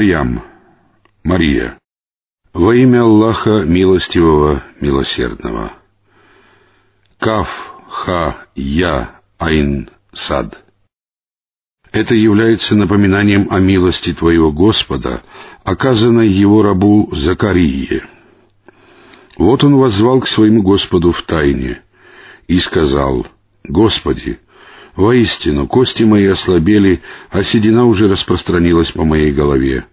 Марьям, Мария, во имя Аллаха Милостивого, Милосердного. Каф, Ха, Я, Айн, Сад. Это является напоминанием о милости Твоего Господа, оказанной Его рабу Закарии. Вот он воззвал к своему Господу в тайне и сказал, «Господи, воистину, кости мои ослабели, а седина уже распространилась по моей голове.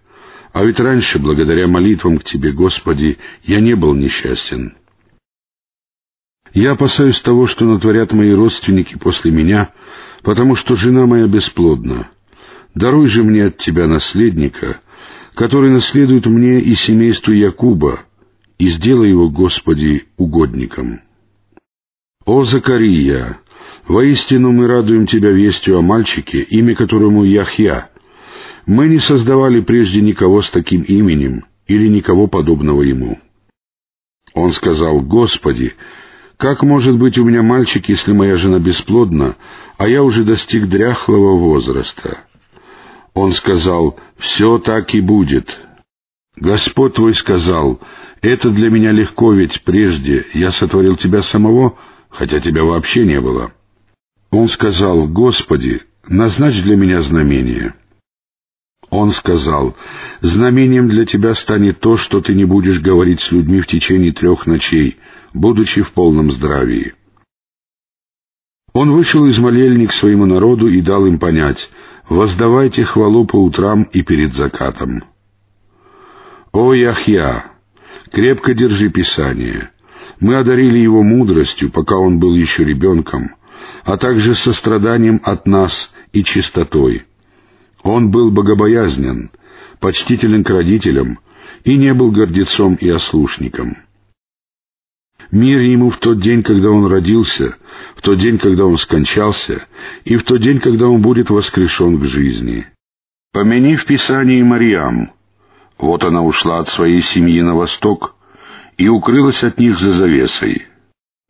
А ведь раньше, благодаря молитвам к Тебе, Господи, я не был несчастен». Я опасаюсь того, что натворят мои родственники после меня, потому что жена моя бесплодна. Даруй же мне от тебя наследника, который наследует мне и семейству Якуба, и сделай его, Господи, угодником. О, Закария! Воистину мы радуем тебя вестью о мальчике, имя которому Яхья. Мы не создавали прежде никого с таким именем или никого подобного ему. Он сказал, «Господи, как может быть у меня мальчик, если моя жена бесплодна, а я уже достиг дряхлого возраста? Он сказал, «Все так и будет». Господь твой сказал, «Это для меня легко, ведь прежде я сотворил тебя самого, хотя тебя вообще не было». Он сказал, «Господи, назначь для меня знамение». Он сказал, «Знамением для тебя станет то, что ты не будешь говорить с людьми в течение трех ночей, будучи в полном здравии». Он вышел из молельни к своему народу и дал им понять, «Воздавайте хвалу по утрам и перед закатом». «О, Яхья! Крепко держи Писание. Мы одарили его мудростью, пока он был еще ребенком, а также состраданием от нас и чистотой» Он был богобоязнен, почтителен к родителям и не был гордецом и ослушником. Мир ему в тот день, когда он родился, в тот день, когда он скончался, и в тот день, когда он будет воскрешен к жизни. Помяни в Писании Мариам. Вот она ушла от своей семьи на восток и укрылась от них за завесой.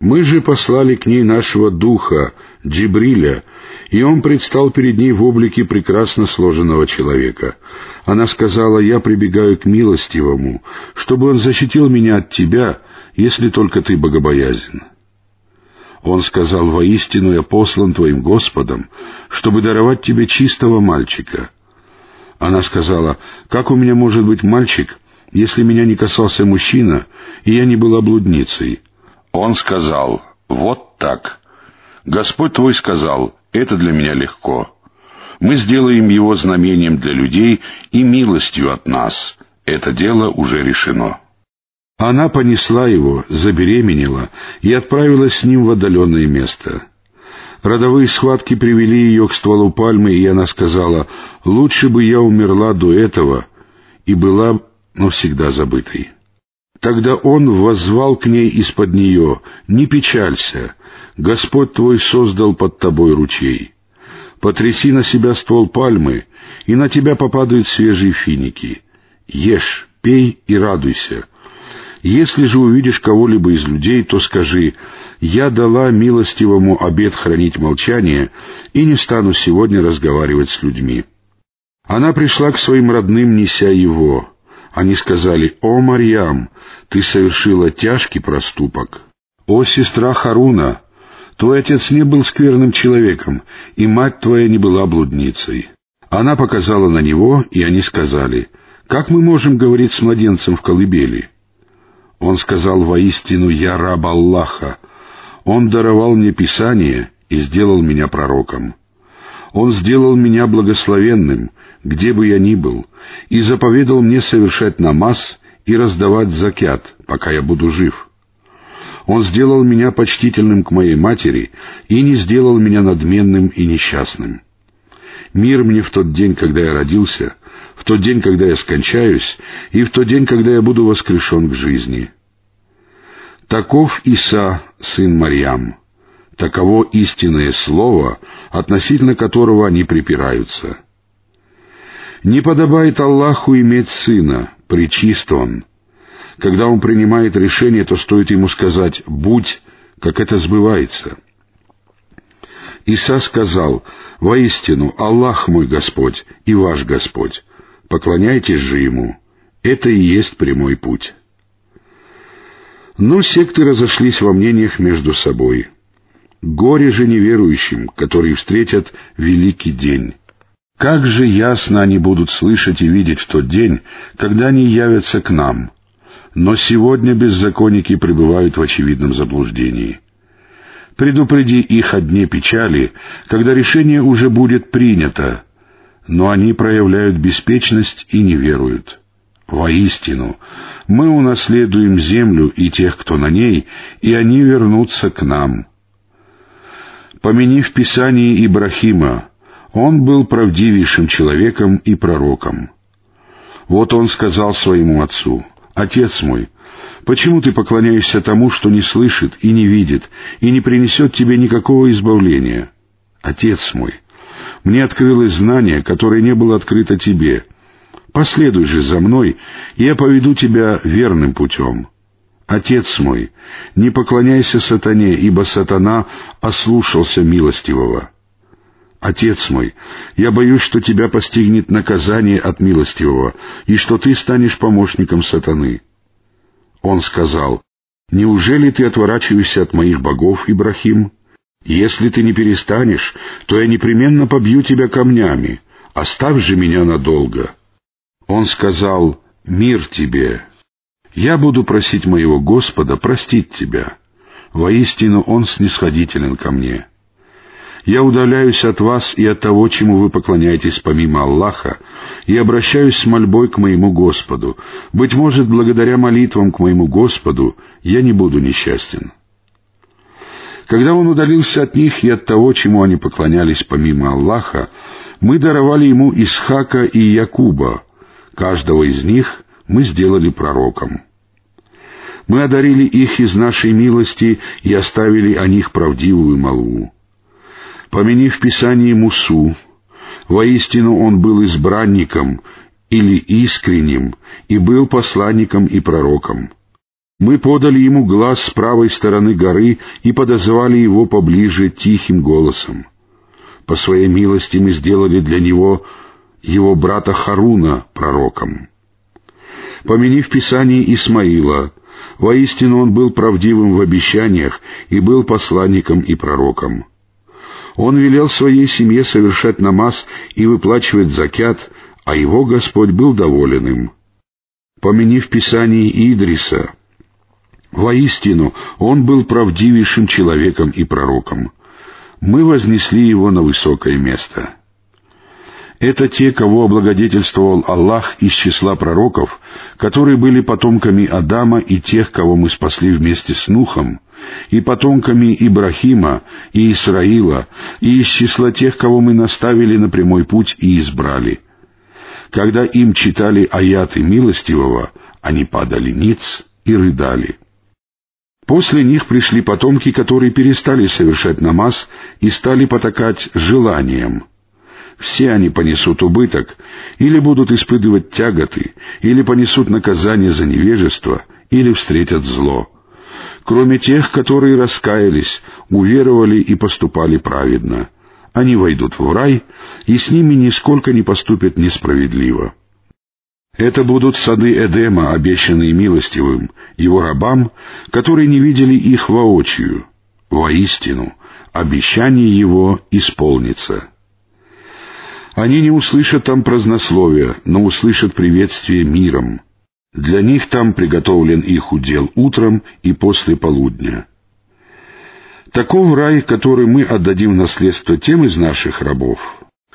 Мы же послали к ней нашего духа, Джибриля, и он предстал перед ней в облике прекрасно сложенного человека. Она сказала, «Я прибегаю к милостивому, чтобы он защитил меня от тебя, если только ты богобоязен». Он сказал, «Воистину я послан твоим Господом, чтобы даровать тебе чистого мальчика». Она сказала, «Как у меня может быть мальчик, если меня не касался мужчина, и я не была блудницей?» Он сказал, «Вот так. Господь твой сказал, это для меня легко. Мы сделаем его знамением для людей и милостью от нас. Это дело уже решено». Она понесла его, забеременела и отправилась с ним в отдаленное место. Родовые схватки привели ее к стволу пальмы, и она сказала, «Лучше бы я умерла до этого и была навсегда забытой». Тогда он воззвал к ней из-под нее, «Не печалься, Господь твой создал под тобой ручей. Потряси на себя ствол пальмы, и на тебя попадают свежие финики. Ешь, пей и радуйся. Если же увидишь кого-либо из людей, то скажи, «Я дала милостивому обет хранить молчание и не стану сегодня разговаривать с людьми». Она пришла к своим родным, неся его. Они сказали, «О, Марьям, ты совершила тяжкий проступок». «О, сестра Харуна, твой отец не был скверным человеком, и мать твоя не была блудницей». Она показала на него, и они сказали, «Как мы можем говорить с младенцем в колыбели?» Он сказал, «Воистину, я раб Аллаха. Он даровал мне Писание и сделал меня пророком. Он сделал меня благословенным, где бы я ни был, и заповедал мне совершать намаз и раздавать закят, пока я буду жив. Он сделал меня почтительным к моей матери и не сделал меня надменным и несчастным. Мир мне в тот день, когда я родился, в тот день, когда я скончаюсь, и в тот день, когда я буду воскрешен к жизни. Таков Иса, сын Марьям. Таково истинное слово, относительно которого они припираются. Не подобает Аллаху иметь сына, причист он. Когда он принимает решение, то стоит ему сказать «будь», как это сбывается. Иса сказал, «Воистину, Аллах мой Господь и ваш Господь, Поклоняйтесь же ему. Это и есть прямой путь. Но секты разошлись во мнениях между собой. Горе же неверующим, которые встретят великий день. Как же ясно они будут слышать и видеть в тот день, когда они явятся к нам. Но сегодня беззаконники пребывают в очевидном заблуждении. Предупреди их о дне печали, когда решение уже будет принято, но они проявляют беспечность и не веруют. Воистину, мы унаследуем землю и тех, кто на ней, и они вернутся к нам. Помяни в Писании Ибрахима, он был правдивейшим человеком и пророком. Вот он сказал своему отцу, «Отец мой, почему ты поклоняешься тому, что не слышит и не видит, и не принесет тебе никакого избавления? Отец мой, мне открылось знание, которое не было открыто тебе. Последуй же за мной, и я поведу тебя верным путем». Отец мой, не поклоняйся сатане, ибо сатана ослушался милостивого. Отец мой, я боюсь, что тебя постигнет наказание от милостивого, и что ты станешь помощником сатаны. Он сказал, «Неужели ты отворачиваешься от моих богов, Ибрахим? Если ты не перестанешь, то я непременно побью тебя камнями. Оставь же меня надолго». Он сказал, «Мир тебе, я буду просить моего Господа простить тебя. Воистину Он снисходителен ко мне. Я удаляюсь от вас и от того, чему вы поклоняетесь помимо Аллаха, и обращаюсь с мольбой к моему Господу. Быть может, благодаря молитвам к моему Господу я не буду несчастен. Когда он удалился от них и от того, чему они поклонялись помимо Аллаха, мы даровали ему Исхака и Якуба. Каждого из них мы сделали пророком. Мы одарили их из нашей милости и оставили о них правдивую молву. Помяни в Писании Мусу, воистину он был избранником или искренним, и был посланником и пророком. Мы подали ему глаз с правой стороны горы и подозвали его поближе тихим голосом. По своей милости мы сделали для него его брата Харуна пророком. Помяни в Писании Исмаила, Воистину он был правдивым в обещаниях и был посланником и пророком. Он велел своей семье совершать намаз и выплачивать закят, а его Господь был доволен им. Помяни в Писании Идриса. Воистину, он был правдивейшим человеком и пророком. Мы вознесли его на высокое место. Это те, кого облагодетельствовал Аллах из числа пророков, которые были потомками Адама и тех, кого мы спасли вместе с Нухом, и потомками Ибрахима и Исраила, и из числа тех, кого мы наставили на прямой путь и избрали. Когда им читали аяты милостивого, они падали ниц и рыдали. После них пришли потомки, которые перестали совершать намаз и стали потакать желанием — все они понесут убыток, или будут испытывать тяготы, или понесут наказание за невежество, или встретят зло. Кроме тех, которые раскаялись, уверовали и поступали праведно. Они войдут в рай, и с ними нисколько не поступят несправедливо. Это будут сады Эдема, обещанные милостивым, его рабам, которые не видели их воочию. Воистину, обещание его исполнится. Они не услышат там празднословия, но услышат приветствие миром. Для них там приготовлен их удел утром и после полудня. Таков рай, который мы отдадим в наследство тем из наших рабов,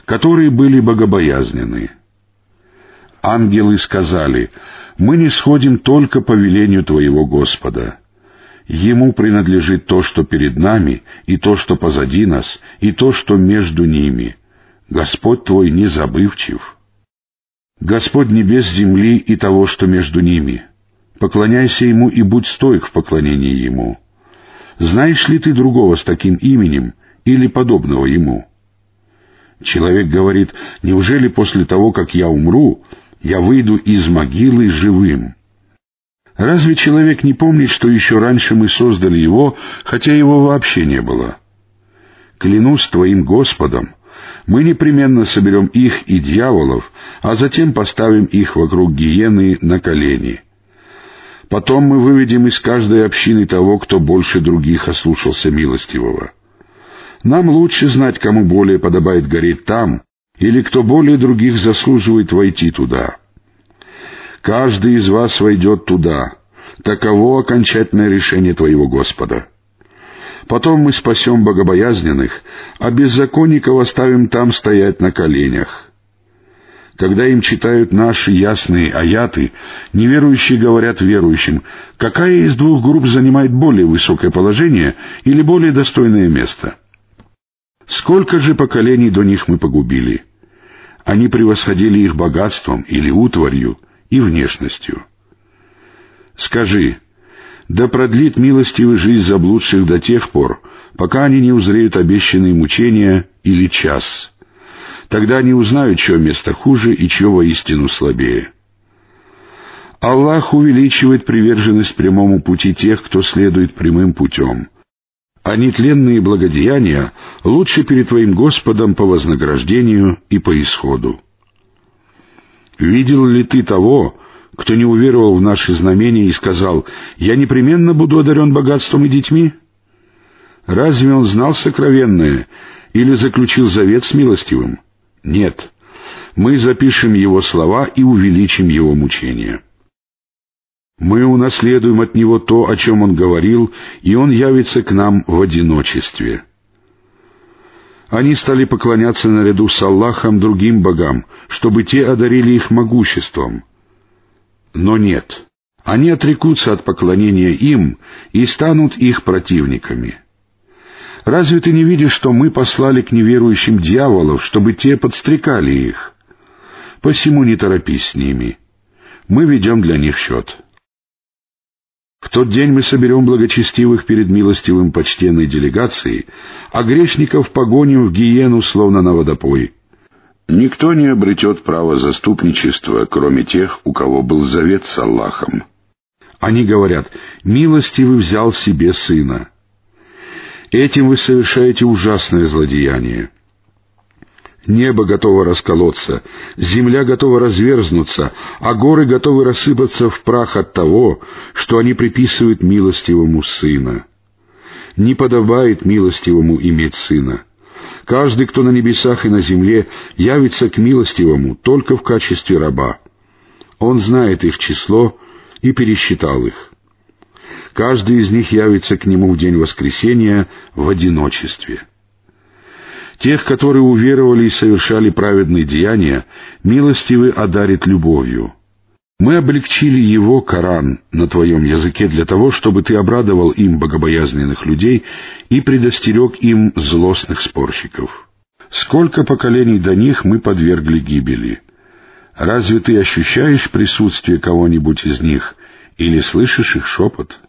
которые были богобоязнены. Ангелы сказали, «Мы не сходим только по велению Твоего Господа. Ему принадлежит то, что перед нами, и то, что позади нас, и то, что между ними» Господь твой не забывчив. Господь небес, земли и того, что между ними. Поклоняйся Ему и будь стойк в поклонении Ему. Знаешь ли ты другого с таким именем или подобного Ему? Человек говорит, неужели после того, как я умру, я выйду из могилы живым? Разве человек не помнит, что еще раньше мы создали его, хотя его вообще не было? Клянусь твоим Господом, мы непременно соберем их и дьяволов, а затем поставим их вокруг гиены на колени. Потом мы выведем из каждой общины того, кто больше других ослушался милостивого. Нам лучше знать, кому более подобает гореть там, или кто более других заслуживает войти туда. Каждый из вас войдет туда. Таково окончательное решение твоего Господа. Потом мы спасем богобоязненных, а беззаконников оставим там стоять на коленях. Когда им читают наши ясные аяты, неверующие говорят верующим, какая из двух групп занимает более высокое положение или более достойное место. Сколько же поколений до них мы погубили? Они превосходили их богатством или утварью и внешностью. Скажи, да продлит милостивый жизнь заблудших до тех пор, пока они не узреют обещанные мучения или час. Тогда они узнают, чье место хуже и чье воистину слабее. Аллах увеличивает приверженность прямому пути тех, кто следует прямым путем. А нетленные благодеяния лучше перед Твоим Господом по вознаграждению и по исходу. Видел ли ты того, кто не уверовал в наши знамения и сказал, «Я непременно буду одарен богатством и детьми»? Разве он знал сокровенное или заключил завет с милостивым? Нет. Мы запишем его слова и увеличим его мучения. Мы унаследуем от него то, о чем он говорил, и он явится к нам в одиночестве. Они стали поклоняться наряду с Аллахом другим богам, чтобы те одарили их могуществом — но нет. Они отрекутся от поклонения им и станут их противниками. Разве ты не видишь, что мы послали к неверующим дьяволов, чтобы те подстрекали их? Посему не торопись с ними. Мы ведем для них счет. В тот день мы соберем благочестивых перед милостивым почтенной делегацией, а грешников погоним в гиену, словно на водопой. Никто не обретет право заступничества, кроме тех, у кого был завет с Аллахом. Они говорят, «Милостивый взял себе сына». Этим вы совершаете ужасное злодеяние. Небо готово расколоться, земля готова разверзнуться, а горы готовы рассыпаться в прах от того, что они приписывают милостивому сына. Не подобает милостивому иметь сына. Каждый, кто на небесах и на земле, явится к милостивому только в качестве раба. Он знает их число и пересчитал их. Каждый из них явится к нему в день воскресения в одиночестве. Тех, которые уверовали и совершали праведные деяния, милостивый одарит любовью — мы облегчили его, Коран, на твоем языке для того, чтобы ты обрадовал им богобоязненных людей и предостерег им злостных спорщиков. Сколько поколений до них мы подвергли гибели. Разве ты ощущаешь присутствие кого-нибудь из них или слышишь их шепот?»